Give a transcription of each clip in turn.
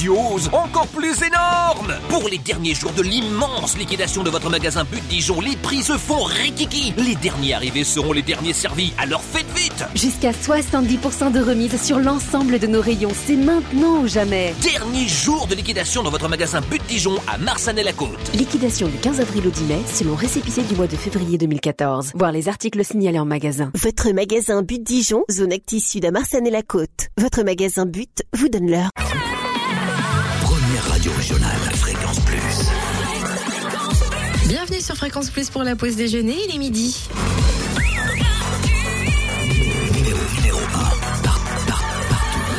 grandiose, encore plus énorme Pour les derniers jours de l'immense liquidation de votre magasin But Dijon, les prix se font rikiki Les derniers arrivés seront les derniers servis, alors faites vite Jusqu'à 70% de remise sur l'ensemble de nos rayons, c'est maintenant ou jamais. Dernier jour de liquidation dans votre magasin But Dijon à Marsanet-la-Côte. Liquidation du 15 avril au 10 mai, selon récépissé du mois de février 2014. Voir les articles signalés en magasin. Votre magasin But Dijon, zone Actis Sud à Marsanne et la Côte. Votre magasin But vous donne l'heure. Première radio régionale, Fréquence Plus. Bienvenue sur Fréquence Plus pour la pause déjeuner, il est midi. Numéro, numéro 1. Par, par, partout.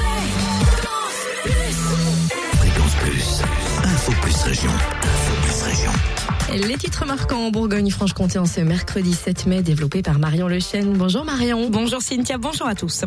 Fréquence Plus. Info Plus Région. Info Plus Région. Les titres marquants en Bourgogne-Franche-Comté en ce mercredi 7 mai, développé par Marion Lechen. Bonjour Marion. Bonjour Cynthia, bonjour à tous.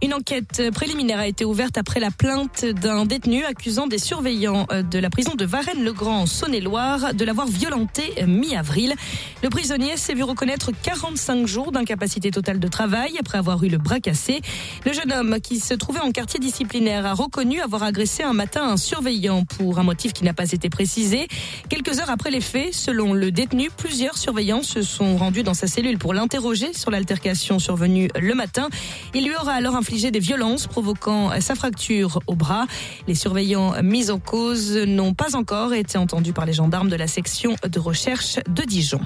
Une enquête préliminaire a été ouverte après la plainte d'un détenu accusant des surveillants de la prison de Varennes-le-Grand en Saône-et-Loire de l'avoir violenté mi-avril. Le prisonnier s'est vu reconnaître 45 jours d'incapacité totale de travail après avoir eu le bras cassé. Le jeune homme qui se trouvait en quartier disciplinaire a reconnu avoir agressé un matin un surveillant pour un motif qui n'a pas été précisé. Quelques heures après les faits, selon le détenu, plusieurs surveillants se sont rendus dans sa cellule pour l'interroger sur l'altercation survenue le matin. Il lui aura alors des violences provoquant sa fracture au bras. Les surveillants mis en cause n'ont pas encore été entendus par les gendarmes de la section de recherche de Dijon.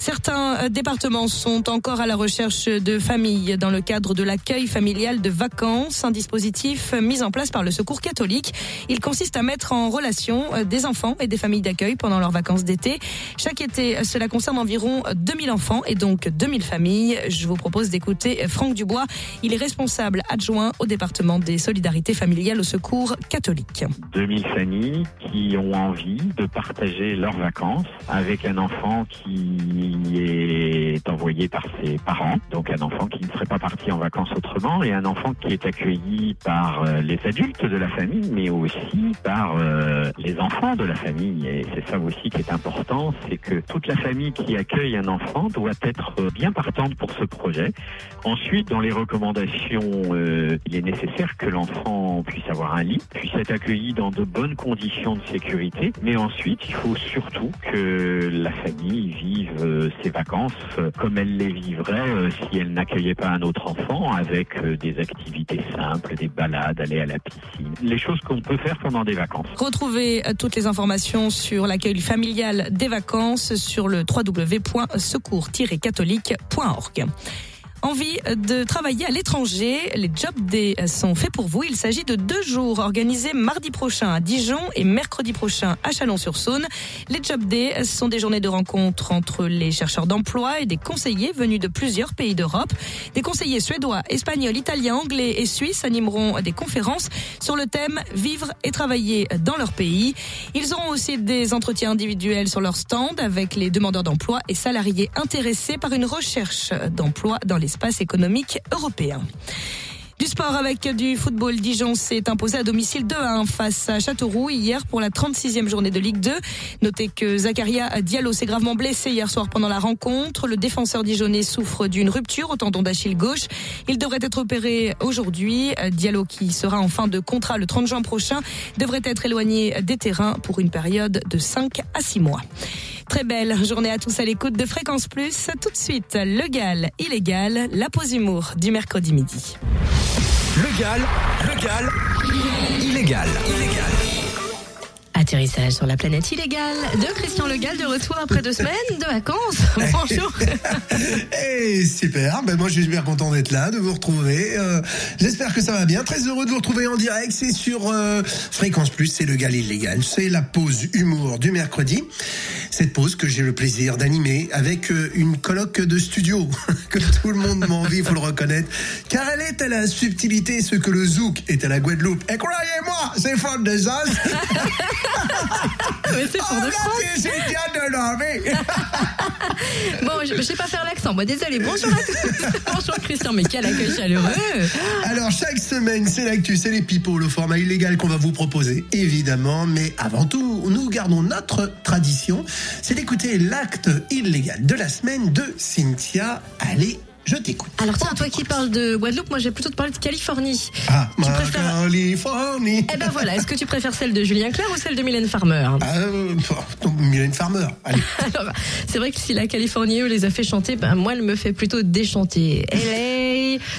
Certains départements sont encore à la recherche de familles dans le cadre de l'accueil familial de vacances, un dispositif mis en place par le Secours catholique. Il consiste à mettre en relation des enfants et des familles d'accueil pendant leurs vacances d'été. Chaque été, cela concerne environ 2000 enfants et donc 2000 familles. Je vous propose d'écouter Franck Dubois. Il est responsable adjoint au département des solidarités familiales au Secours catholique. 2000 familles qui ont envie de partager leurs vacances avec un enfant qui est envoyé par ses parents, donc un enfant qui ne serait pas parti en vacances autrement, et un enfant qui est accueilli par euh, les adultes de la famille, mais aussi par euh, les enfants de la famille. Et c'est ça aussi qui est important, c'est que toute la famille qui accueille un enfant doit être bien partante pour ce projet. Ensuite, dans les recommandations, euh, il est nécessaire que l'enfant puisse avoir un lit, puisse être accueilli dans de bonnes conditions de sécurité, mais ensuite, il faut surtout que la famille vive euh, ses vacances euh, comme elle les vivrait euh, si elle n'accueillait pas un autre enfant, avec euh, des activités simples, des balades, aller à la piscine, les choses qu'on peut faire pendant des vacances. Retrouvez toutes les informations sur l'accueil familial des vacances sur le www.secours-catholique.org. Envie de travailler à l'étranger, les Job Days sont faits pour vous. Il s'agit de deux jours organisés mardi prochain à Dijon et mercredi prochain à Chalon-sur-Saône. Les Job Days sont des journées de rencontre entre les chercheurs d'emploi et des conseillers venus de plusieurs pays d'Europe. Des conseillers suédois, espagnols, italiens, anglais et suisses animeront des conférences sur le thème vivre et travailler dans leur pays. Ils auront aussi des entretiens individuels sur leur stand avec les demandeurs d'emploi et salariés intéressés par une recherche d'emploi dans l'espace économique européen. Du sport avec du football, Dijon s'est imposé à domicile 2 à 1 face à Châteauroux hier pour la 36e journée de Ligue 2. Notez que Zakaria Diallo s'est gravement blessé hier soir pendant la rencontre. Le défenseur dijonnais souffre d'une rupture au tendon d'Achille gauche. Il devrait être opéré aujourd'hui. Diallo qui sera en fin de contrat le 30 juin prochain devrait être éloigné des terrains pour une période de 5 à 6 mois. Très belle journée à tous à l'écoute de Fréquence Plus. Tout de suite, le gal illégal, la pause humour du mercredi midi. Légal, légal, illégal, illégal. Atterrissage sur la planète illégale de Christian Legal de retour après deux semaines de vacances. Bonjour. Eh, super, ben moi je suis super content d'être là, de vous retrouver. Euh, J'espère que ça va bien. Très heureux de vous retrouver en direct. C'est sur euh, Fréquence Plus, c'est le gal illégal. C'est la pause humour du mercredi. Cette pause que j'ai le plaisir d'animer avec euh, une colloque de studio que tout le monde m'envie, il faut le reconnaître. Car elle est à la subtilité ce que le zouk est à la Guadeloupe. Et croyez-moi, c'est fort de ça. Mais c'est pour de Oh, France. là, c'est bien de. Bon, je, je sais pas faire l'accent. Moi, désolé. Bonjour à tous. Bonjour Christian, mais quel accueil chaleureux. Alors chaque semaine, c'est l'actu, c'est les pipeaux, le format illégal qu'on va vous proposer, évidemment. Mais avant tout, nous gardons notre tradition, c'est d'écouter l'acte illégal de la semaine de Cynthia. Allez, Je t'écoute. Alors tiens, toi qui parles de Guadeloupe, moi j'ai plutôt te parler de Californie. Ah, Tu ma préfères- Californie. Eh ben voilà, est-ce que tu préfères celle de Julien Clerc ou celle de Mylène Farmer? Ah, euh, donc, Mylène Farmer. Allez. Alors, c'est vrai que si la Californie eux, les a fait chanter, ben moi elle me fait plutôt déchanter.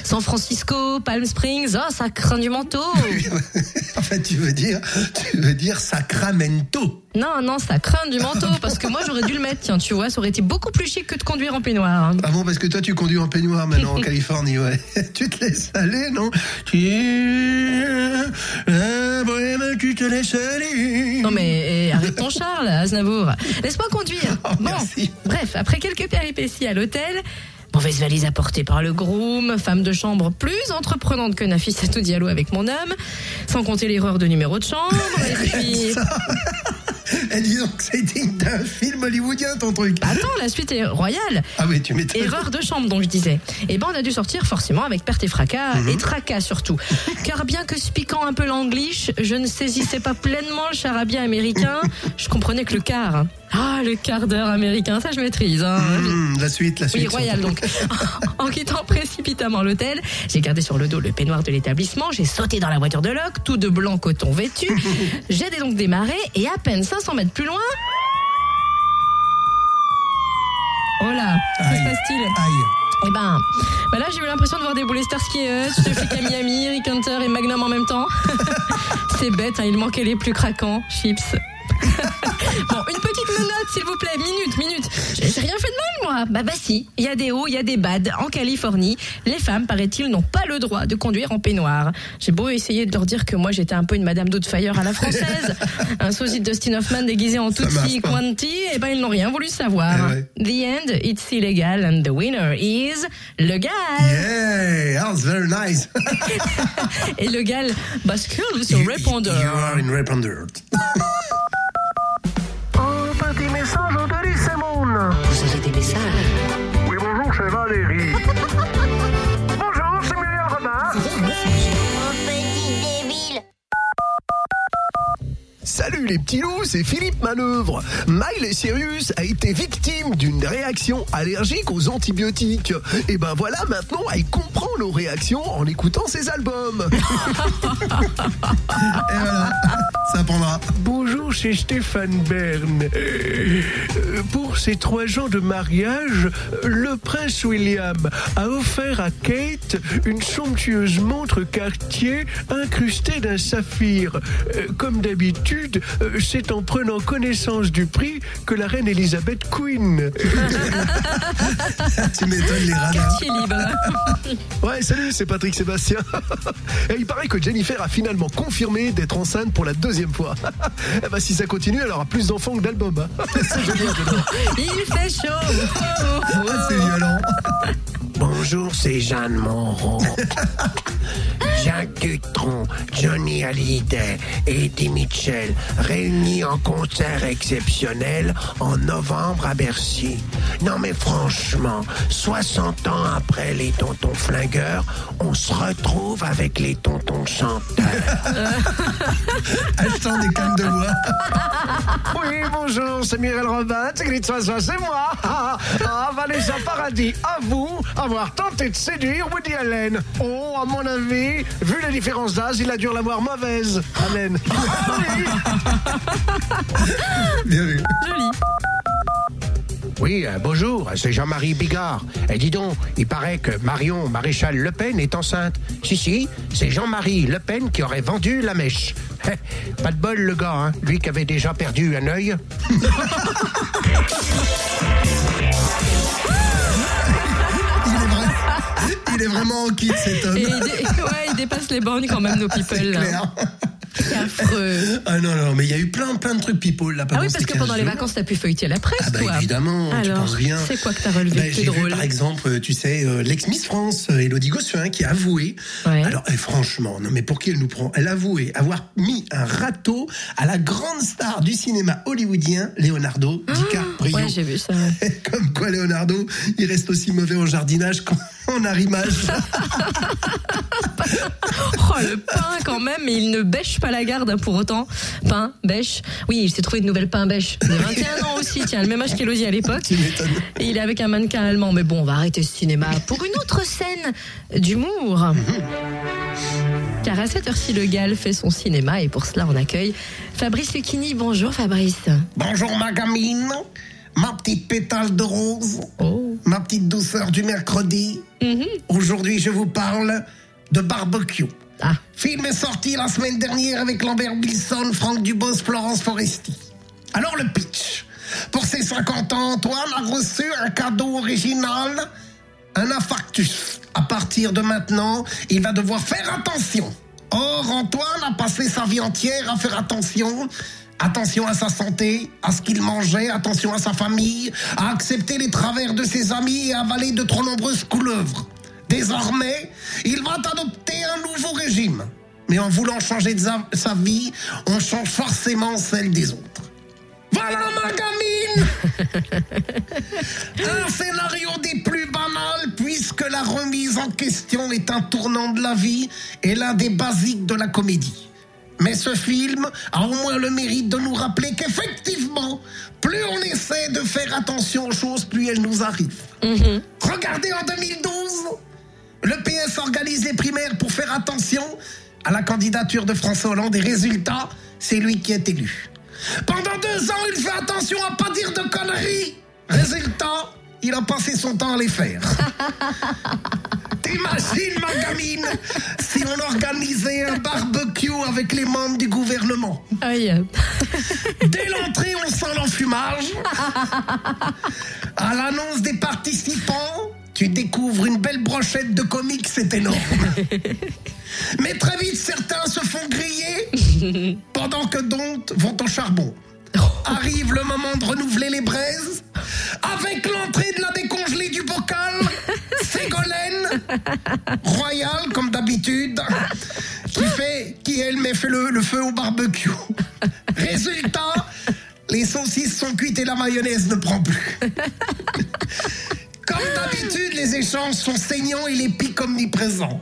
San Francisco, Palm Springs, oh ça craint du manteau. en fait, tu veux dire, tu veux dire Sacramento. Non, non, ça craint du manteau parce que moi j'aurais dû le mettre, tiens, tu vois, ça aurait été beaucoup plus chic que de conduire en peignoir. hein. Ah bon, parce que toi, tu conduis en peignoir maintenant en Californie, ouais. tu te laisses aller, non? Tu te laisses aller. Non mais eh, arrête ton Charles, Aznavour. Laisse-moi conduire. Oh, bon, merci. bref, après quelques péripéties à l'hôtel, mauvaise valise apportée par le groom, femme de chambre plus entreprenante que Nafissatou Diallo avec mon homme, sans compter l'erreur de numéro de chambre, et puis... Eh, dis donc, c'est digne d'un film hollywoodien, ton truc. Attends, la suite est royale. Ah oui, tu m'étonnes. Erreur de chambre, donc je disais. Et ben, on a dû sortir forcément avec perte et fracas, Mhm. et tracas surtout. Car bien que spiquant un peu l'anglish, je ne saisissais pas pleinement le charabia américain. Je comprenais que le quart. hein. Ah, le quart d'heure américain, ça je maîtrise. Hein. Hum, la suite, la suite. Oui, royal donc. en quittant précipitamment l'hôtel, j'ai gardé sur le dos le peignoir de l'établissement, j'ai sauté dans la voiture de Locke, tout de blanc coton vêtu. j'ai donc démarré et à peine 500 mètres plus loin. Oh là, que se Aïe. passe-t-il Aïe. eh ben, bah là j'ai eu l'impression de voir débouler Starsky et Hutch, flic à Miami, Rick Hunter et Magnum en même temps. C'est bête, hein, il manquait les plus craquants, chips. Bon, une petite menotte s'il vous plaît, minute, minute. J'ai rien fait de mal moi. Bah bah si, il y a des hauts, il y a des bas. En Californie, les femmes, paraît-il, n'ont pas le droit de conduire en peignoir. J'ai beau essayer de leur dire que moi j'étais un peu une Madame Doubtfire à la française, un sosie de Dustin Hoffman déguisé en pas. Quanti, et ben ils n'ont rien voulu savoir. Eh ouais. The end, it's illegal and the winner is le gal. Yeah, that's very nice. Et le gal bascule sur répondeur. You are in répondeur. Oui, bonjour, c'est Valérie. bonjour, c'est Muriel Robin. Salut les petits loups, c'est Philippe Manœuvre. Miley Cyrus a été victime d'une réaction allergique aux antibiotiques. Et ben voilà, maintenant elle comprend nos réactions en écoutant ses albums. Et voilà, ça prendra. Bonjour, c'est Stéphane Bern. Euh, pour ces trois ans de mariage, le prince William a offert à Kate une somptueuse montre Cartier incrustée d'un saphir. Euh, Comme d'habitude, euh, c'est en prenant connaissance du prix que la reine Elisabeth Queen. Tu m'étonnes les radars. Quartier libre. Ouais, salut, c'est Patrick Sébastien. Et il paraît que Jennifer a finalement confirmé d'être enceinte pour la deuxième fois. Eh ben, si ça continue, elle aura plus d'enfants que d'albums. hein. C'est génial. Il fait chaud. Ouais, c'est violent. Bonjour, c'est Jeanne Moreau. Jacques Dutronc, Johnny Hallyday et Eddie Mitchell réunis en concert exceptionnel en novembre à Bercy. Non mais franchement, 60 ans après les tontons flingueurs, on se retrouve avec les tontons chanteurs. Achetant des cannes de bois. Oui, bonjour, c'est Mireille Robin, c'est Grit c'est moi. Ah, ah, Vanessa Paradis, à vous avoir tenté de séduire Woody Allen. Oh, à mon avis, vu les différences d'âge, il a dû l'avoir mauvaise, oui. Bien vu. Joli. Oui, euh, bonjour, c'est Jean-Marie Bigard. Et dis donc, il paraît que Marion Maréchal Le Pen est enceinte. Si, si, c'est Jean-Marie Le Pen qui aurait vendu la mèche. Eh, Pas de bol, le gars, hein, lui qui avait déjà perdu un œil. il est vraiment en kit cet homme. Et il, dé- ouais, il dépasse les bornes quand même, nos people. C'est là. clair. C'est affreux. Ah non, non, mais il y a eu plein, plein de trucs people là Ah oui, parce que 15 pendant les jours. vacances, t'as pu feuilleter la presse, Ah bah toi. évidemment, tu Alors, penses bien. c'est quoi que t'as relevé Bah, J'ai vu drôle par exemple, euh, tu sais, euh, l'ex-Miss France, euh, Elodie Gossuin, qui a avoué, Ouais. alors eh, franchement, non mais pour qui elle nous prend? Elle a avoué avoir mis un râteau à la grande star du cinéma hollywoodien, Leonardo DiCaprio. Ah, Ouais, j'ai vu ça. Comme quoi Leonardo, il reste aussi mauvais en jardinage qu'en en arrimage. Oh, le pain quand même, mais il ne bêche pas la regarde pour autant. Pain, bêche. Oui, il s'est trouvé une nouvelle pain bêche. De 21 ans aussi, tiens, le même âge qu'Elodie à l'époque. Et il est avec un mannequin allemand. Mais bon, on va arrêter ce cinéma pour une autre scène d'humour. Car à cette heure-ci, le Gall fait son cinéma et pour cela, on accueille Fabrice Lucchini. Bonjour Fabrice. Bonjour ma gamine, ma petite pétale de rose, ma petite douceur du mercredi. Aujourd'hui, je vous parle de barbecue. Film est sorti la semaine dernière avec Lambert Wilson, Franck Dubos, Florence Foresti. Alors le pitch. Pour ses 50 ans, Antoine a reçu un cadeau original, un infarctus. À partir de maintenant, il va devoir faire attention. Or, Antoine a passé sa vie entière à faire attention. Attention à sa santé, à ce qu'il mangeait, attention à sa famille, à accepter les travers de ses amis et à avaler de trop nombreuses couleuvres. Désormais, il va adopter un nouveau régime. Mais en voulant changer de sa, sa vie, on change forcément celle des autres. Voilà ma gamine Un scénario des plus banals puisque la remise en question est un tournant de la vie et l'un des basiques de la comédie. Mais ce film a au moins le mérite de nous rappeler qu'effectivement, plus on essaie de faire attention aux choses, plus elles nous arrivent. Regardez en 2012, le PS organise les primaires pour faire attention à la candidature de François Hollande et résultat, c'est lui qui est élu. Pendant deux ans, il fait attention à pas dire de conneries. Résultat, il a passé son temps à les faire. T'imagines, ma gamine, si on organisait un barbecue avec les membres du gouvernement? Dès l'entrée, on sent l'enfumage. À l'annonce des participants, tu découvres une belle brochette de comics, c'est énorme. Mais très vite, certains se font griller pendant que d'autres vont au charbon. Arrive le moment de renouveler les braises. Avec l'entrée de la décongelée du bocal, Ségolène, royale comme d'habitude, qui fait, qui elle met fait le, le feu au barbecue. Résultat, les saucisses sont cuites et la mayonnaise ne prend plus. D'habitude, les échanges sont saignants et les pics omniprésents.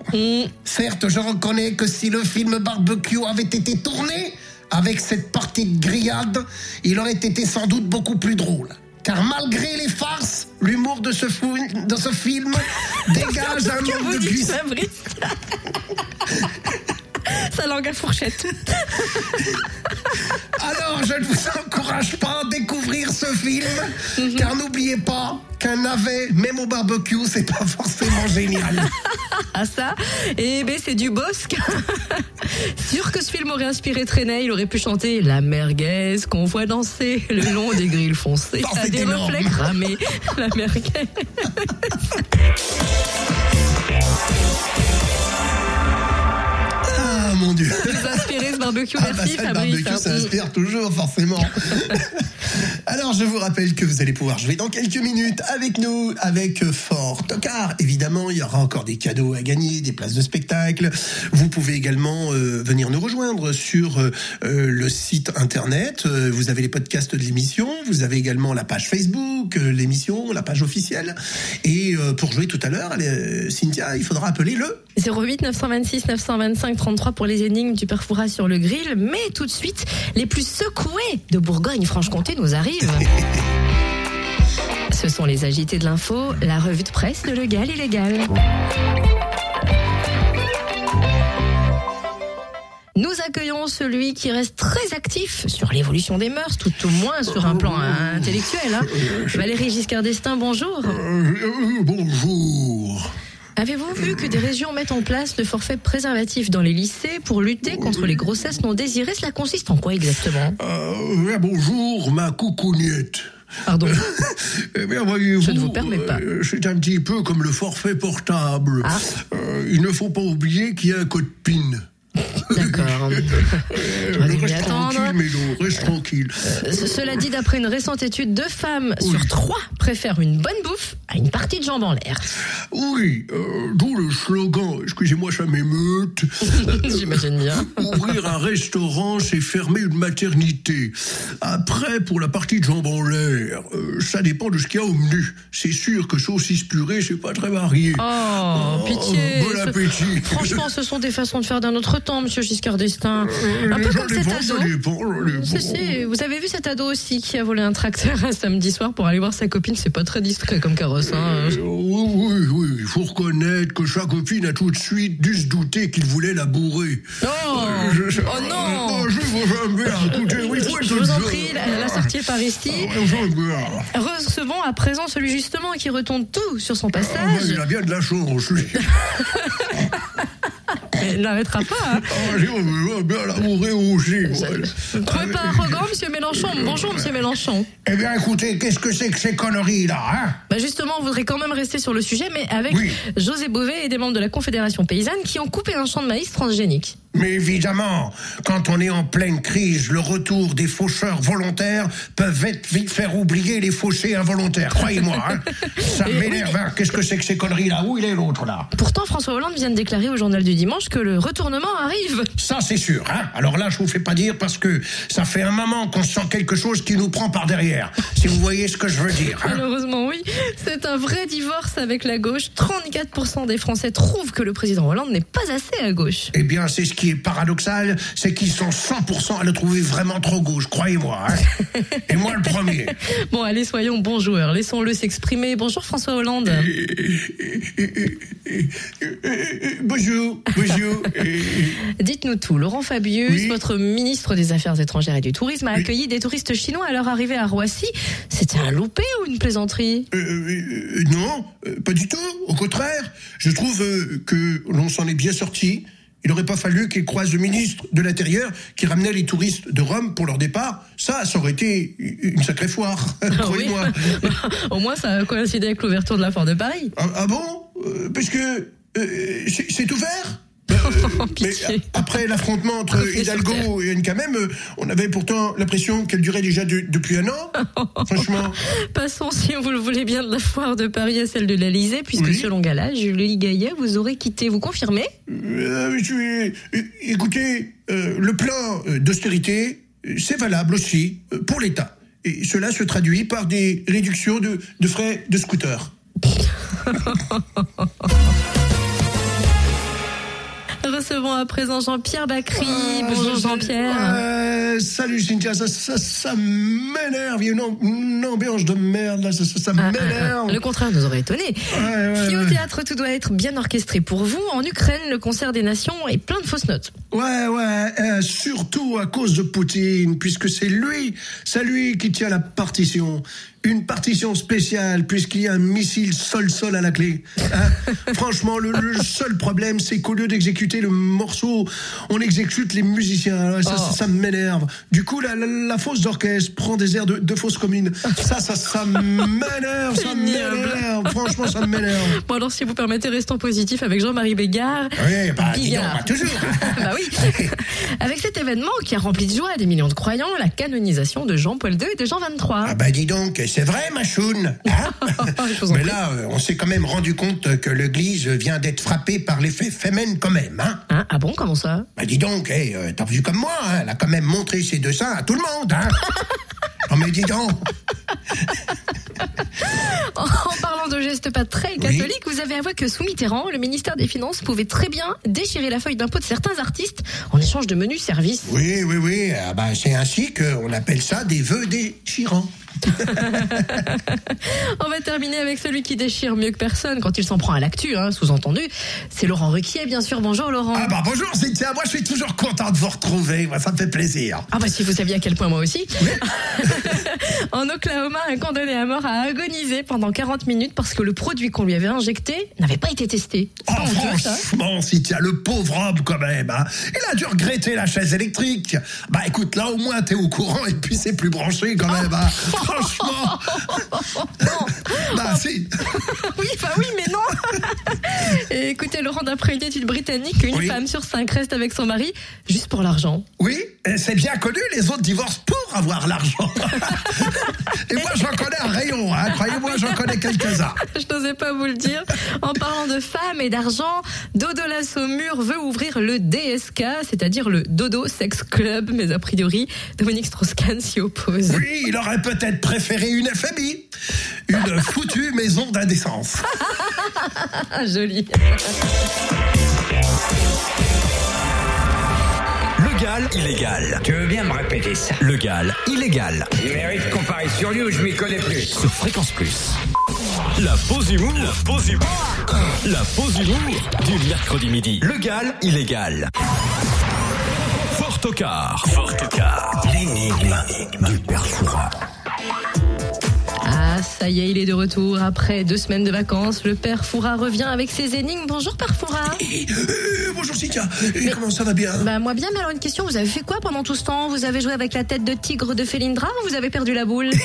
Certes, je reconnais que si le film Barbecue avait été tourné avec cette partie de grillade, il aurait été sans doute beaucoup plus drôle. Car malgré les farces, l'humour de, ce fou- de ce film dégage un Que manque de. Fabrice Sa langue à fourchette. Alors, je ne vous encourage pas à découvrir ce film, Mhm. car n'oubliez pas qu'un navet, même au barbecue, c'est pas forcément génial. Ah ça? Eh ben c'est du bosque. Sûr que ce film aurait inspiré Trenet, il aurait pu chanter La merguez qu'on voit danser le long des grilles foncées. Oh, des énorme. reflets cramés. La merguez. Mon dieu. Barbecue, Ah bah ça, le Fabrice. barbecue, ça inspire toujours, forcément. Alors, je vous rappelle que vous allez pouvoir jouer dans quelques minutes avec nous, avec Fort Car évidemment, il y aura encore des cadeaux à gagner, des places de spectacle. Vous pouvez également euh, venir nous rejoindre sur euh, euh, le site internet. Euh, vous avez les podcasts de l'émission. Vous avez également la page Facebook, euh, l'émission, la page officielle. Et euh, pour jouer tout à l'heure, euh, Cynthia, il faudra appeler le 08 926 925 33 pour les énigmes du Perfouras sur le grill. Mais tout de suite, les plus secoués de Bourgogne-Franche-Comté nous arrivent. Ce sont les agités de l'info, la revue de presse de Legal Illégal. Nous accueillons celui qui reste très actif sur l'évolution des mœurs, tout au moins sur un plan intellectuel. hein. Valérie Giscard d'Estaing, bonjour. bonjour. Avez-vous vu que des régions mettent en place le forfait préservatif dans les lycées pour lutter contre les grossesses non désirées? Cela consiste en quoi exactement? Euh, bonjour, ma coucounette. Pardon? Eh bien, voyez-vous, Je ne vous permets pas. euh, c'est un petit peu comme le forfait portable. Ah. Euh, il ne faut pas oublier qu'il y a un code PIN. D'accord. Euh, m'y reste attendre. tranquille, Mélo, reste tranquille. Euh, ce- Cela dit, d'après une récente étude, deux femmes sur trois préfèrent une bonne bouffe à une partie de jambes en l'air. Oui, euh, d'où le slogan, excusez-moi, ça m'émeute. J'imagine bien. Ouvrir un restaurant, c'est fermer une maternité. Après, pour la partie de jambes en l'air, euh, ça dépend de ce qu'il y a au menu. C'est sûr que saucisse purée, c'est pas très varié. Oh, pitié. bon Ce- appétit. Franchement, ce sont des façons de faire d'un autre temps, monsieur Giscard d'Estaing. Un peu Euh, Ça comme cet ado. Si, si, vous avez vu cet ado aussi qui a volé un tracteur un samedi soir pour aller voir sa copine. C'est pas très discret comme carrosse. Hein. Euh, oui, oui, oui, il faut reconnaître que sa copine a tout de suite dû se douter qu'il voulait la bourrer. Oh, Euh, je- oh non Oh, je vous aime bien, écoutez, oui, faut être Je vous en prie, la, la sortie par ici. Ah. Recevons à présent celui justement qui retourne tout sur son Ah, passage. il a bien de la chance, lui. Mais il n'arrêtera pas. hein. Ah, bien la bourrer aussi. trouvez pas arrogant, monsieur Mélenchon Bonjour, monsieur Mélenchon. Eh bien, écoutez, qu'est-ce que c'est que ces conneries, là, hein? Bah justement, on voudrait quand même rester sur le sujet, mais avec Oui. José Bové et des membres de la Confédération paysanne qui ont coupé un champ de maïs transgénique. Mais évidemment, quand on est en pleine crise, le retour des faucheurs volontaires peuvent vite faire oublier les fauchés involontaires, croyez-moi. Hein Ça m'énerve, hein. Qu'est-ce que c'est que ces conneries, là Où il est l'autre, là? Pourtant, François Hollande vient de déclarer au journal du dimanche que le retournement arrive. Ça, c'est sûr. Hein Alors là, je vous fais pas dire parce que ça fait un moment qu'on sent quelque chose qui nous prend par derrière. Si vous voyez ce que je veux dire. hein. Malheureusement, oui. C'est un vrai divorce avec la gauche. 34% des Français trouvent que le président Hollande n'est pas assez à gauche. Eh bien, c'est ce qui est paradoxal, c'est qu'ils sont 100% à le trouver vraiment trop gauche, croyez-moi. Hein Et moi, le premier. Bon, allez, soyons bons joueurs. Laissons-le s'exprimer. Bonjour François Hollande. Bonjour, bonjour. Dites-nous tout. Laurent Fabius, Oui. votre ministre des Affaires étrangères et du Tourisme, a accueilli des touristes chinois à leur arrivée à Roissy. C'était un loupé ou une plaisanterie? Euh, euh, non, euh, pas du tout. Au contraire, je trouve euh, que l'on s'en est bien sorti. Il n'aurait pas fallu qu'il croise le ministre de l'Intérieur qui ramenait les touristes de Rome pour leur départ. Ça, ça aurait été une sacrée foire. Ah oui. Croyez-moi. Au moins, ça a coïncidé avec l'ouverture de la foire de Paris. Ah, ah bon? Euh, Parce que euh, c'est ouvert? mais pitié. après l'affrontement entre Hidalgo et NKM, euh, on avait pourtant l'impression qu'elle durait déjà de- depuis un an. Franchement. Passons, si vous le voulez bien, de la foire de Paris à celle de l'Elysée, puisque Oui. selon Gala, Julie Gaillet vous aurez quitté. Vous confirmez? Euh, je- euh, écoutez, euh, le plan euh, d'austérité, euh, c'est valable aussi euh, pour l'État. Et cela se traduit par des réductions de, de frais de scooter. Recevons à présent Jean-Pierre Bacry. Ah, Bonjour je- Jean-Pierre. Euh, salut Cynthia, ça, ça, ça m'énerve. Il y a une, am- une ambiance de merde là, ça, ça, ça Ah, ah, m'énerve. ah. Le contraire nous aurait étonné. Ouais, ouais, Si au théâtre tout doit être bien orchestré pour vous, en Ukraine, le concert des nations est plein de fausses notes. Ouais, ouais, euh, surtout à cause de Poutine, puisque c'est lui, c'est lui qui tient la partition. Une partition spéciale, puisqu'il y a un missile sol-sol à la clé. Hein Franchement, le, le seul problème, c'est qu'au lieu d'exécuter le morceau, on exécute les musiciens. Ouais, Ça, Oh. ça, ça m'énerve. Du coup, la, la, la fausse d'orchestre prend des airs de, de fausse commune. Ça, ça, ça m'énerve, ça m'énerve. Franchement, ça m'énerve. Bon alors si vous permettez, restons positifs avec Jean-Marie Bégard. Oui, bah, Bigard. bah, toujours. bah oui. Avec cet événement qui a rempli de joie des millions de croyants, la canonisation de Jean-Paul II et de Jean 23. Ah bah dis donc, c'est vrai, Machoun hein Mais là, euh, on s'est quand même rendu compte que l'Église vient d'être frappée par l'effet féminin quand même, hein. Hein ah bon, comment ça? Bah dis donc, hey, euh, t'as vu comme moi, hein, elle a quand même montré ses deux seins à tout le monde, hein. Oh mais dis donc. En parlant de gestes pas très catholiques, vous avez avoué que sous Mitterrand, le ministère des Finances pouvait très bien déchirer la feuille d'impôt de certains artistes en échange de menus services. Oui, oui, oui, ah bah, c'est ainsi qu'on appelle ça des vœux déchirants. On va terminer avec celui qui déchire mieux que personne quand il s'en prend à l'actu, hein, sous-entendu. C'est Laurent Ruquier, bien sûr. Bonjour Laurent. Ah bah bonjour Cynthia, moi je suis toujours content de vous retrouver, moi, ça me fait plaisir. Ah bah si vous saviez à quel point moi aussi. en Oklahoma, un condamné à mort a agonisé pendant 40 minutes parce que le produit qu'on lui avait injecté n'avait pas été testé. Oh, pas honteux, ça franchement, Cynthia, le pauvre homme quand même, hein. il a dû regretter la chaise électrique. Bah écoute, là au moins t'es au courant et puis c'est plus branché quand même. hein. Franchement. bah si. Oui, enfin oui, mais non. Et écoutez, Laurent, d'après une étude britannique, une Oui. femme sur cinq reste avec son mari juste pour l'argent. Oui, c'est bien connu, les autres divorcent pour avoir l'argent. Et moi, j'en connais un rayon, hein. croyez-moi, j'en connais quelques-uns. Je n'osais pas vous le dire. En parlant de femmes et d'argent, Dodo la Saumur veut ouvrir le DSK, c'est-à-dire le Dodo Sex Club, mais a priori, Dominique Strauss-Kahn s'y oppose. Oui, il aurait peut-être préféré une FMI, une foutue maison d'indécence. Joli. Légal, illégal. Tu veux bien me répéter ça? Legal, illégal. Il mérite qu'on parie sur lui ou je m'y connais plus. Sur Fréquence Plus. La pause humour. La pause humour. La pause humour du mercredi midi. Legal, illégal. Fort au quart. Fort au quart. L'énigme du père Fouras. Ah, ça y est, il est de retour. Après deux semaines de vacances, le père Foura revient avec ses énigmes. Bonjour, père Foura. Euh, bonjour Cynthia, Et comment ça va bien? Bah, moi bien, mais alors une question, vous avez fait quoi pendant tout ce temps? Vous avez joué avec la tête de tigre de Félindra ou vous avez perdu la boule?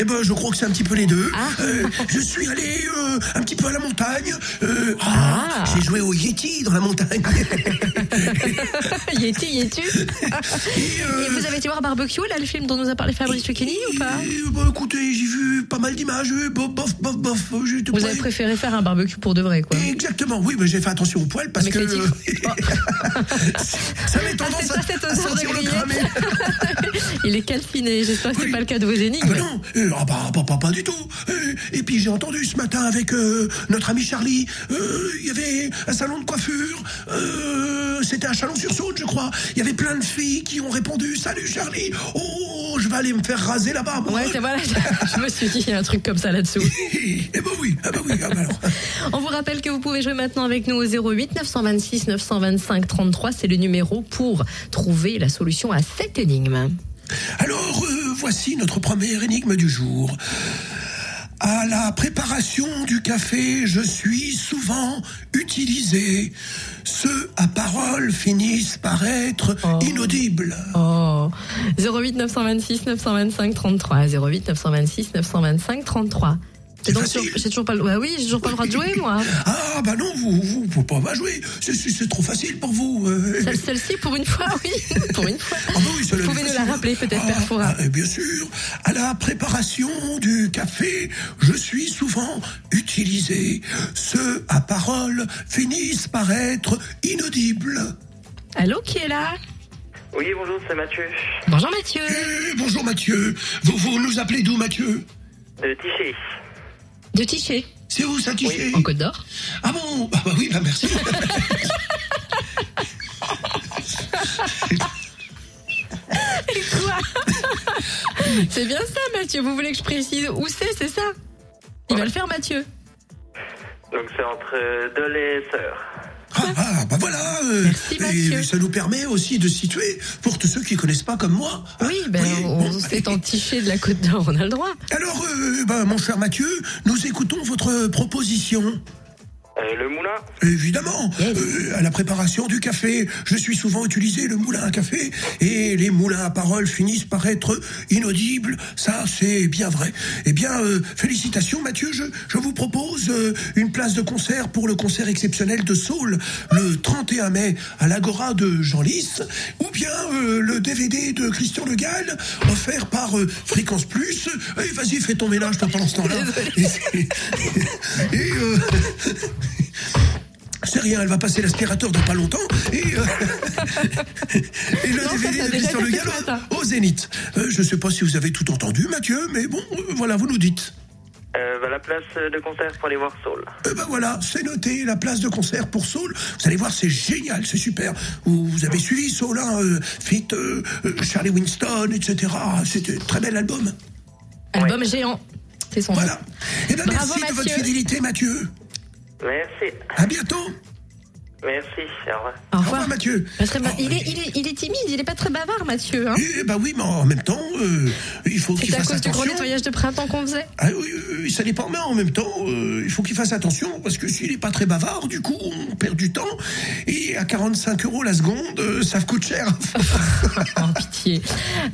Eh ben, je crois que c'est un petit peu les deux. Ah. Euh, je suis allé euh, un petit peu à la montagne. Euh, Ah. ah, J'ai joué au Yeti dans la montagne. Yeti, Yetu Et vous avez été voir Barbecue, là, le film dont nous a parlé Fabrice Lucchini ou pas? bah, écoutez, j'ai vu pas mal d'images. euh, Bof, bof, bof, bof. euh, Vous avez préféré faire un barbecue pour de vrai, quoi. Exactement, oui, mais j'ai fait attention au poil parce Avec que tigres. ça avait tendance à, ça, à de sentir le grillette. Il est calciné, j'espère que c'est pas le cas de vos Ah énigmes. bah non, euh, ah bah, pas, du tout. Euh, et puis j'ai entendu ce matin avec euh, notre ami Charlie, euh, il y avait un salon de coiffure, euh, c'était à Chalon-sur-Saône je crois. Il y avait plein de filles qui ont répondu « Salut Charlie, oh je vais aller me faire raser là-bas. Ouais, c'est voilà, je me suis dit, il y a un truc comme ça là-dessous. Eh ben oui, ah bah oui, ah alors. On vous rappelle que vous pouvez jouer maintenant avec nous au 08 926 925 33. C'est le numéro pour trouver la solution à cette énigme. Alors, euh, voici notre première énigme du jour. À la préparation du café, je suis souvent utilisé. Ceux à parole finissent par être inaudibles. Oh 08 926 925 33 08 926 925 33. C'est donc sur- J'ai toujours pas le. Ouais, oui, j'ai toujours pas le droit de jouer, moi. Ah bah non, vous vous pouvez pas pas jouer. C'est- trop facile pour vous. euh. Celle- Celle-ci, pour une fois, oui. Pour une fois. Ah bah oui, celle-là, Vous pouvez nous la rappeler, peut-être, Ah, Père Foura. ah, eh bien sûr. À la préparation du café, je suis souvent utilisé. Ceux à parole finissent par être inaudibles. Allô, qui est là? Oui, bonjour, c'est Mathieu. Bonjour Mathieu. Eh, bonjour Mathieu. Vous, vous nous appelez d'où Mathieu? De Tiché. De Tiché. C'est où ça Tiché En Côte d'Or. Ah bon Ah bah oui, bah merci. Et quoi C'est bien ça, Mathieu. Vous voulez que je précise où c'est, c'est ça? Il va le faire, Mathieu. Donc c'est entre Dole et Sœur. Ah, ah, bah voilà. euh, et ça nous permet aussi de situer pour tous ceux qui connaissent pas comme moi. Oui, ben, on s'est en Tiché de la Côte d'Or, on a le droit. Alors, euh, bah, mon cher Mathieu, nous écoutons votre proposition. Euh, le moulin Évidemment, euh, à la préparation du café, je suis souvent utilisé le moulin à café et les moulins à parole finissent par être inaudibles. Ça, c'est bien vrai. Eh bien, euh, félicitations Mathieu, je, je vous propose euh, une place de concert pour le concert exceptionnel de Saul le 31 mai à l'Agora de Jean Lys ou bien euh, le DVD de Christian Le Gall offert par euh, Fréquence Plus. Eh, Vas-y, fais ton ménage toi, pendant ce temps-là. Et, euh, c'est rien, elle va passer l'aspirateur dans pas longtemps et, euh, et le Non, DVD ça de Christian Le fait Gall ce matin. au Zénith. Euh, je sais pas si vous avez tout entendu, Mathieu, mais bon, euh, voilà, vous nous dites. Euh, bah, la place de concert pour aller voir Saul. Eh ben voilà, c'est noté, la place de concert pour Soul. Vous allez voir, c'est génial, c'est super. Vous, vous avez suivi Soul, hein, euh, fit euh, euh, Charlie Winston, etc. C'était un très bel album. Album géant. C'est son Voilà. Eh ben Bravo, merci de votre fidélité, Mathieu. Merci. À bientôt. Merci. Au revoir. Au revoir, Mathieu. Parce que, il, est, il, est, il est timide, il est pas très bavard, Mathieu. Hein Eh ben oui, mais en même temps, euh, il faut qu'il C'est à fasse cause du gros attention. nettoyage de printemps qu'on faisait. Ah oui, oui, ça dépend, mais en même temps, euh, il faut qu'il fasse attention, parce que s'il n'est pas très bavard, du coup, on perd du temps. Et à 45 euros la seconde, euh, ça coûte cher. oh, pitié.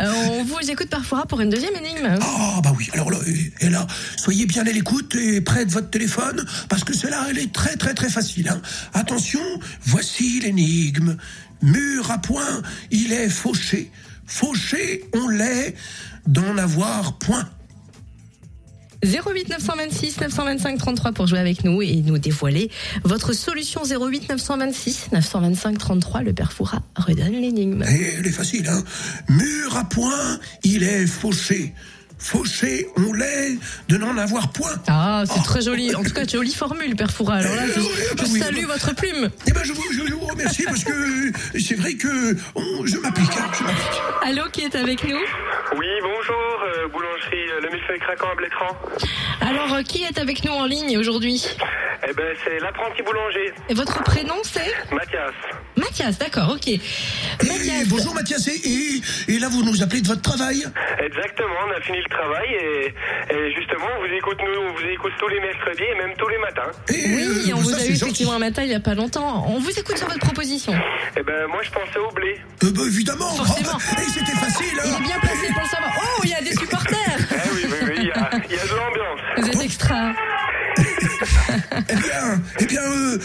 Euh, on vous écoute parfois pour une deuxième énigme. Ah bah oui, alors là, et, et là, soyez bien à l'écoute et près de votre téléphone, parce que celle-là, elle est très très très facile. hein. Attention, voici l'énigme. Mur à point, il est fauché. fauché on l'est d'en avoir point. 08 926 925 33 pour jouer avec nous et nous dévoiler votre solution 08 926 925 33. Le père Foura redonne l'énigme. Et elle est facile, hein. Mur à point, il est fauché. Fauché, on l'est de n'en avoir point. Ah, c'est très joli. En tout cas, jolie formule, père Foura. Alors là, je, Eh, bah je oui, salue bah- votre plume. Eh ben, je vous, je vous remercie parce que c'est vrai que on- je m'applique, hein. Allô, qui est avec nous? Oui, bonjour, euh, boulangerie euh, Le Millefeuille Craquant à Blétran. Alors, euh, qui est avec nous en ligne aujourd'hui? Eh ben, c'est l'apprenti boulanger, Et votre prénom, c'est? Mathias. Mathias, d'accord, ok. Et bonjour Mathias, et, et- et là vous nous appelez de votre travail? Exactement, on a fini le travail et, et justement, on vous écoute, nous, on vous écoute tous les mercredis et même tous les matins. Oui, on euh, vous ça, a eu effectivement un matin il n'y a pas longtemps. On vous écoute sur votre proposition. Eh ben, moi, je pensais au blé. Euh, bah, évidemment, Forcément. Oh, c'était facile. Il hein. est bien placé pour le savoir. Oh, il y a des supporters Eh oui, oui, oui, il y a, il y a de l'ambiance. Vous êtes extra. Eh bien, eh bien euh,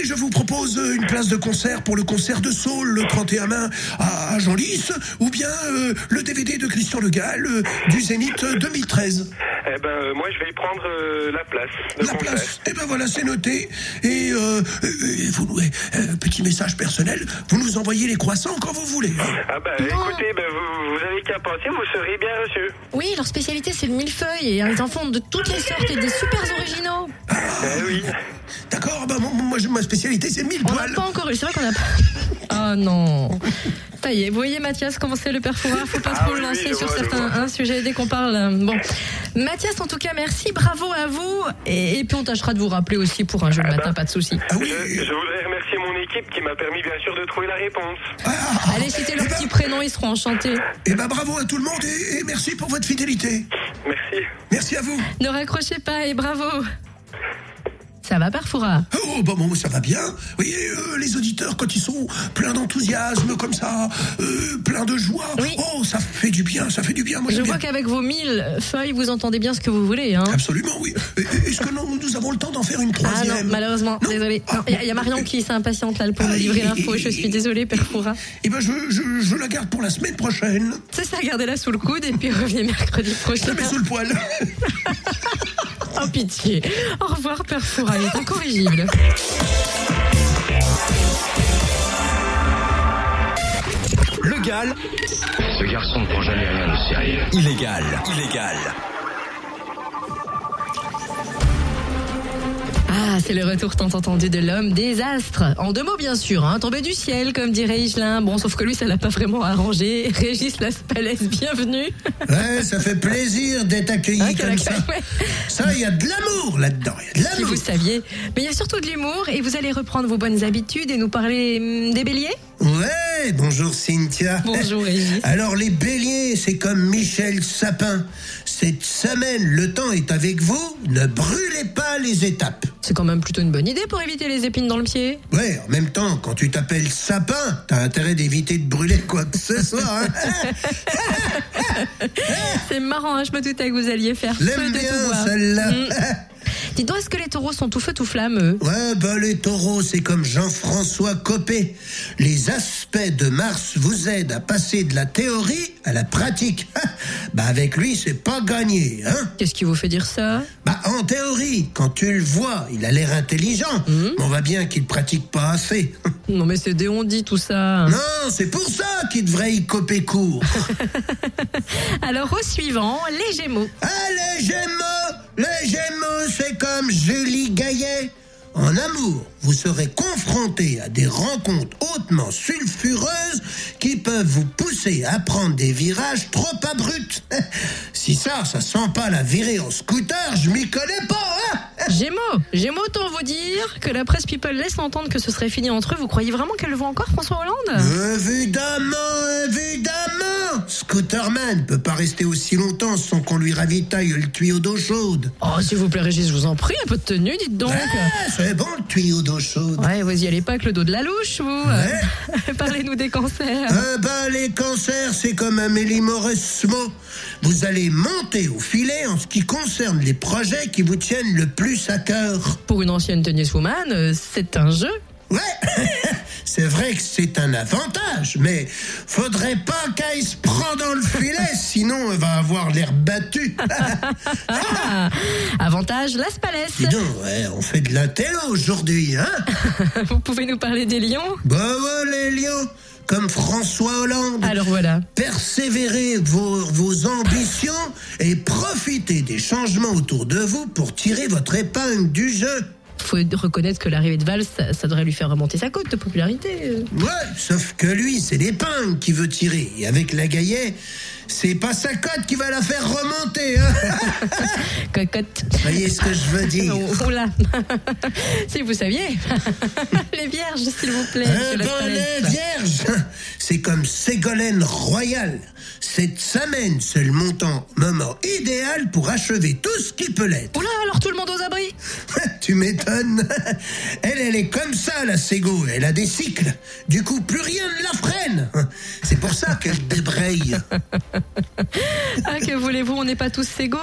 pareil, je vous propose une place de concert pour le concert de Saul le 31 mai à, à Genlis, ou bien euh, le DVD de Christian Le Gall euh, du Zénith euh, 2013. Eh ben, euh, moi, je vais y prendre euh, la place de La concert. place, eh ben voilà, c'est noté. Et vous, nous- euh, petit message personnel, vous nous envoyez les croissants quand vous voulez. hein. Ah ben, écoutez, ben, vous, vous avez qu'à penser, vous serez bien reçu. Oui, leur spécialité c'est le millefeuille et ils en font de toutes les sortes et des super originaux. Eh oui. D'accord, bah, moi, moi, je- ma spécialité c'est mille On n'a poils. pas encore eu, c'est vrai qu'on a pas. Oh non. Ça y est, vous voyez Mathias comment c'est le père Foura, faut pas Ah trop oui, le lancer oui, sur vois, certains sujets dès qu'on parle. Bon, Mathias en tout cas merci, bravo à vous et, et puis on tâchera de vous rappeler aussi pour un jeu le Ah matin, ben. pas de souci. Ah oui, Je, je voudrais remercier mon équipe qui m'a permis, bien sûr, de trouver la réponse. Allez, citez leur petit prénom, ils seront enchantés. eh ben bravo à tout le monde et, et merci pour votre fidélité. Merci. Merci à vous. Ne raccrochez pas et bravo. Ça va, père Foura Oh, bah bon, ça va bien. Vous voyez, euh, les auditeurs, quand ils sont pleins d'enthousiasme, comme ça, euh, pleins de joie, Oui. oh, ça fait du bien, ça fait du bien. Moi, Je vois qu'avec vos mille feuilles, vous entendez bien ce que vous voulez. Hein. Absolument, oui. Est-ce que nous, nous avons le temps d'en faire une Ah non, troisième? malheureusement, Non désolé. Ah, Il y, a- y a Marion qui s'impatiente là pour nous livrer l'info. Je suis désolée, Père Foura. Eh ben, je, je, je la garde pour la semaine prochaine. C'est ça, gardez-la sous le coude et puis revenez mercredi Je prochain. la mets sous le poil. Oh pitié. Au revoir, Père Foura, il est incorrigible. Le Gall, Ce garçon ne prend jamais rien de sérieux. illégal, illégal. Ah, c'est le retour tant entendu de l'homme des astres. En deux mots, bien sûr, hein, tombé du ciel, comme dirait Higelin. Bon, sauf que lui, ça l'a pas vraiment arrangé. Régis Laspalès, bienvenue. Ouais, ça fait plaisir d'être accueilli Ah, comme ça. ouais. Ça, il y a de l'amour là-dedans. Il y a de Si l'amour. vous saviez. Mais il y a surtout de l'humour et vous allez reprendre vos bonnes habitudes et nous parler hum, des béliers? Ouais, bonjour Cynthia. Bonjour, Régis. Alors les béliers, c'est comme Michel Sapin. Cette semaine, le temps est avec vous. Ne brûlez pas les étapes. C'est quand même plutôt une bonne idée pour éviter les épines dans le pied. Ouais, en même temps, quand tu t'appelles Sapin, t'as intérêt d'éviter de brûler quoi que ce soit. hein. C'est marrant, hein, je me doutais que vous alliez faire L'aime bien celle-là. Mm. Dis donc, est-ce que les taureaux sont tout feu tout flamme, eux? Ouais, bah les taureaux, c'est comme Jean-François Copé. Les aspects de Mars vous aident à passer de la théorie à la pratique. bah avec lui, c'est pas gagné, hein Qu'est-ce qui vous fait dire ça? Bah en théorie, quand tu le vois, il a l'air intelligent. Mais on voit bien qu'il pratique pas assez. Non, mais c'est des tout ça. non, c'est pour ça qu'il devrait y coper court. Alors, au suivant, les gémeaux. ah, les Gémeaux Les Gémeaux, c'est comme Julie Gaillet. En amour, vous serez confronté à des rencontres hautement sulfureuses qui peuvent vous pousser à prendre des virages trop abrupts. si ça, ça sent pas la virée en scooter, je m'y connais pas, hein Gémeaux Gémeaux, autant vous dire que la presse People laisse entendre que ce serait fini entre eux. Vous croyez vraiment qu'elle le voit encore, François Hollande? Évidemment, évidemment Scooterman peut pas rester aussi longtemps sans qu'on lui ravitaille le tuyau d'eau chaude. Oh, s'il vous plaît, Régis, je vous en prie, un peu de tenue, dites donc. Ah, c'est bon le tuyau d'eau chaude. Ouais, vous y allez pas avec le dos de la louche, vous Parlez-nous des cancers. Ah bah, les cancers, c'est comme Amélie Mauresmo. Vous allez monter au filet en ce qui concerne les projets qui vous tiennent le plus à cœur. Pour une ancienne tenniswoman, euh, c'est un jeu. Ouais, c'est vrai que c'est un avantage, mais faudrait pas qu'elle se prend dans le filet, sinon elle va avoir l'air battue. Avantage, Las Dis Palais. donc, ouais, on fait de la télé aujourd'hui, hein Vous pouvez nous parler des lions? Bah ouais, les lions, comme François Hollande. Alors voilà. Persévérez vos, vos ambitions et profitez des changements autour de vous pour tirer votre épingle du jeu. Faut reconnaître que l'arrivée de Valls, ça, ça devrait lui faire remonter sa cote de popularité. Ouais, sauf que lui, c'est l'épingle qui veut tirer. Et avec la gaillet, c'est pas sa cote qui va la faire remonter. Hein Cocotte. voyez ce que je veux dire Oh, oh Si vous saviez Les vierges, s'il vous plaît. Eh monsieur ben, les vierges, c'est comme Ségolène Royal. Cette semaine, c'est le montant moment idéal pour achever tout ce qui peut l'être. Oula, alors tout le monde aux abris tu m'étonnes. Elle, elle est comme ça, la Ségo. Elle a des cycles. Du coup, plus rien ne la freine. C'est pour ça qu'elle débraye. Ah, que voulez-vous, on n'est pas tous égaux.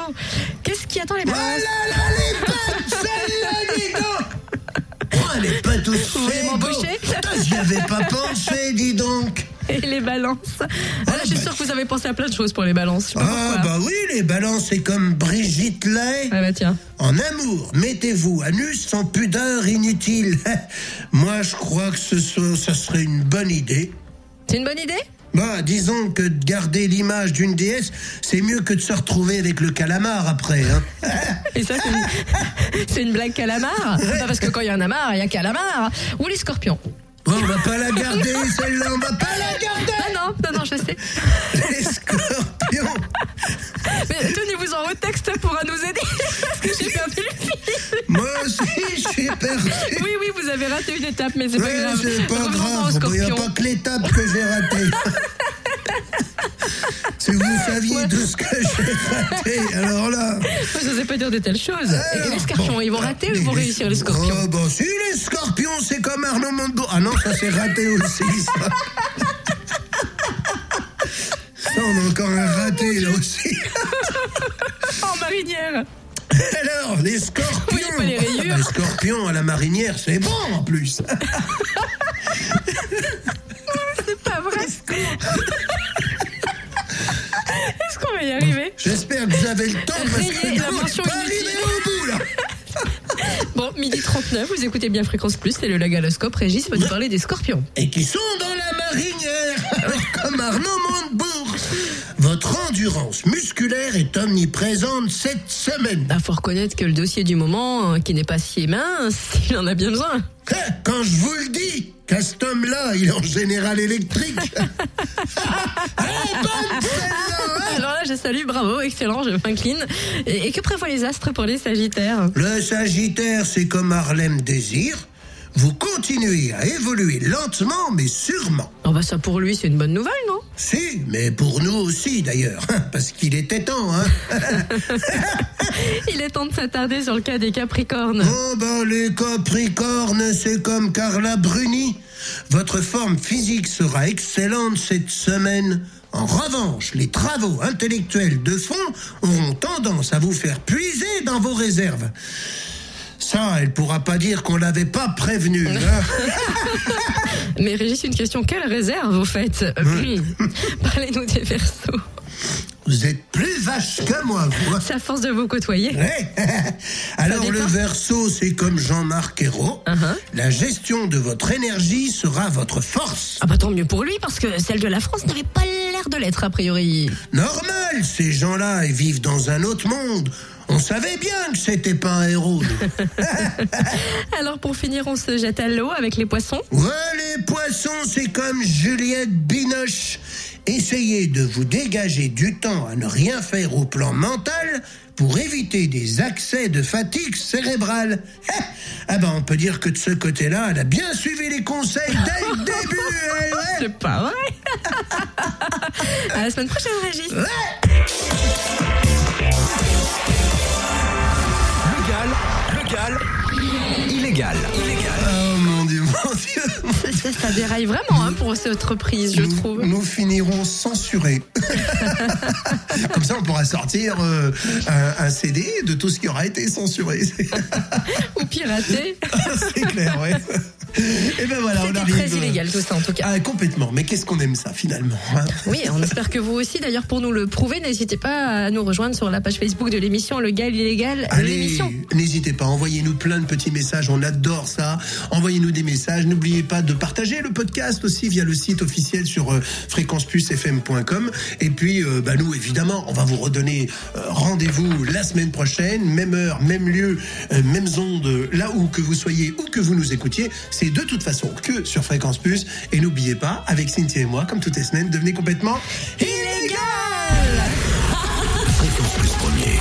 Qu'est-ce qui attend les balances Voilà, là, les bonnes, celle-là, dis donc. Oh, elle est pas m'embaucher Putain, J'y avais pas pensé, dis donc. Et les balances ah, là, Je suis sûre que vous avez pensé à plein de choses pour les balances. Ah, pourquoi. bah oui, les balances, c'est comme Brigitte Lay. Ah bah tiens. En amour, mettez-vous à nu sans pudeur inutile. Moi, je crois que ce, ça serait une bonne idée. C'est une bonne idée? Bah, disons que de garder l'image d'une déesse, c'est mieux que de se retrouver avec le calamar après. Hein. Et ça, c'est une, blague calamar Pas Parce que quand il y en a marre, il y a calamar. Ou les scorpions. Bon, on va pas la garder, celle-là, on va pas la garder Non, non, non, non, je sais. Les scorpions Mais tenez-vous en texte pourra nous aider. Parce que j'ai perdu. Moi aussi, je suis perdu Oui, oui, vous avez raté une étape, mais c'est pas Ouais, grave. c'est pas grave, il n'y a pas que l'étape que j'ai ratée. si vous saviez de ce que j'ai raté, alors là... Je n'osais pas dire de telles choses. Et les scorpions, ils vont rater ou ils vont réussir, les scorpions Oh, bah si, les scorpions, c'est comme Arnaud Montebourg. Ah non, ça c'est raté aussi, ça. Ça, on a encore un raté, là aussi. En marinière Alors, les scorpions. Scorpions à la marinière, c'est bon en plus. C'est pas vrai Est-ce qu'on va y arriver J'espère que vous avez le temps parce que la mention pas inutile. au bout, là. Bon, midi 39, vous écoutez bien Fréquence Plus, c'est le Lagaloscope. Régis va nous parler des scorpions. Et qui sont dans la marinière, alors comme Arnaud Montebourg. Endurance musculaire est omniprésente cette semaine. Il faut reconnaître que le dossier du moment, euh, qui n'est pas si mince, il en a bien besoin. Eh, Quand je vous le dis, qu'à cet homme-là, il est en général électrique. Celle-là, hein Alors là, je salue, bravo, excellent, je m'incline. Et, et que prévoient les astres pour les sagittaires? Le Sagittaire, c'est comme Harlem Désir. Vous continuez à évoluer lentement, mais sûrement. Oh bah ça pour lui, c'est une bonne nouvelle, non? Si, mais pour nous aussi d'ailleurs, parce qu'il était temps, hein. Il est temps de s'attarder sur le cas des Capricornes. Oh ben les Capricornes, c'est comme Carla Bruni. Votre forme physique sera excellente cette semaine. En revanche, les travaux intellectuels de fond auront tendance à vous faire puiser dans vos réserves. Ça, elle pourra pas dire qu'on l'avait pas prévenu. hein. Mais Régis, une question, quelle réserve vous faites Euh, Parlez-nous des Verseaux. Vous êtes plus vache que moi, vous. C'est à force de vous côtoyer. Ouais. Alors le verso, c'est comme Jean-Marc Ayrault. Uh-huh. La gestion de votre énergie sera votre force. Ah bah tant mieux pour lui, parce que celle de la France n'avait pas l'air de l'être, a priori. Normal, ces gens-là, ils vivent dans un autre monde. On savait bien que c'était pas un héros. Alors pour finir, on se jette à l'eau avec les poissons. ouais, les poissons, c'est comme Juliette Binoche. Essayez de vous dégager du temps à ne rien faire au plan mental pour éviter des accès de fatigue cérébrale. Ah ben, on peut dire que de ce côté-là, elle a bien suivi les conseils dès le début. ouais, ouais. C'est pas vrai. à la semaine prochaine, Régis. Légal, légal, illégal. Illégal. Oh mon Dieu, mon Dieu. Ça, déraille vraiment hein, pour cette reprise, je nous, trouve. nous finirons censurés. Comme ça, on pourra sortir euh, un, un CD de tout ce qui aura été censuré. Ou piraté. C'est clair, ouais. Et ben voilà, on arrive. très illégal tout ça en tout cas. Ah, complètement. Mais qu'est-ce qu'on aime ça finalement hein? Oui, on espère que vous aussi. D'ailleurs, pour nous le prouver, n'hésitez pas à nous rejoindre sur la page Facebook de l'émission Le Gal Illégal, Allez, l'émission. n'hésitez pas, envoyez-nous plein de petits messages, on adore ça. Envoyez-nous des messages. N'oubliez pas de partager le podcast aussi via le site officiel sur euh, fréquenceplusfm.com. Et puis, euh, bah, nous, évidemment, on va vous redonner euh, rendez-vous la semaine prochaine, même heure, même lieu, euh, mêmes ondes, là où que vous soyez ou que vous nous écoutiez. C'est de toute façon que sur Fréquence Plus. Et n'oubliez pas, avec Cynthia et moi, comme toutes les semaines, devenez complètement illégal Fréquence Plus premier.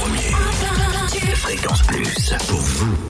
Fréquence Plus pour vous.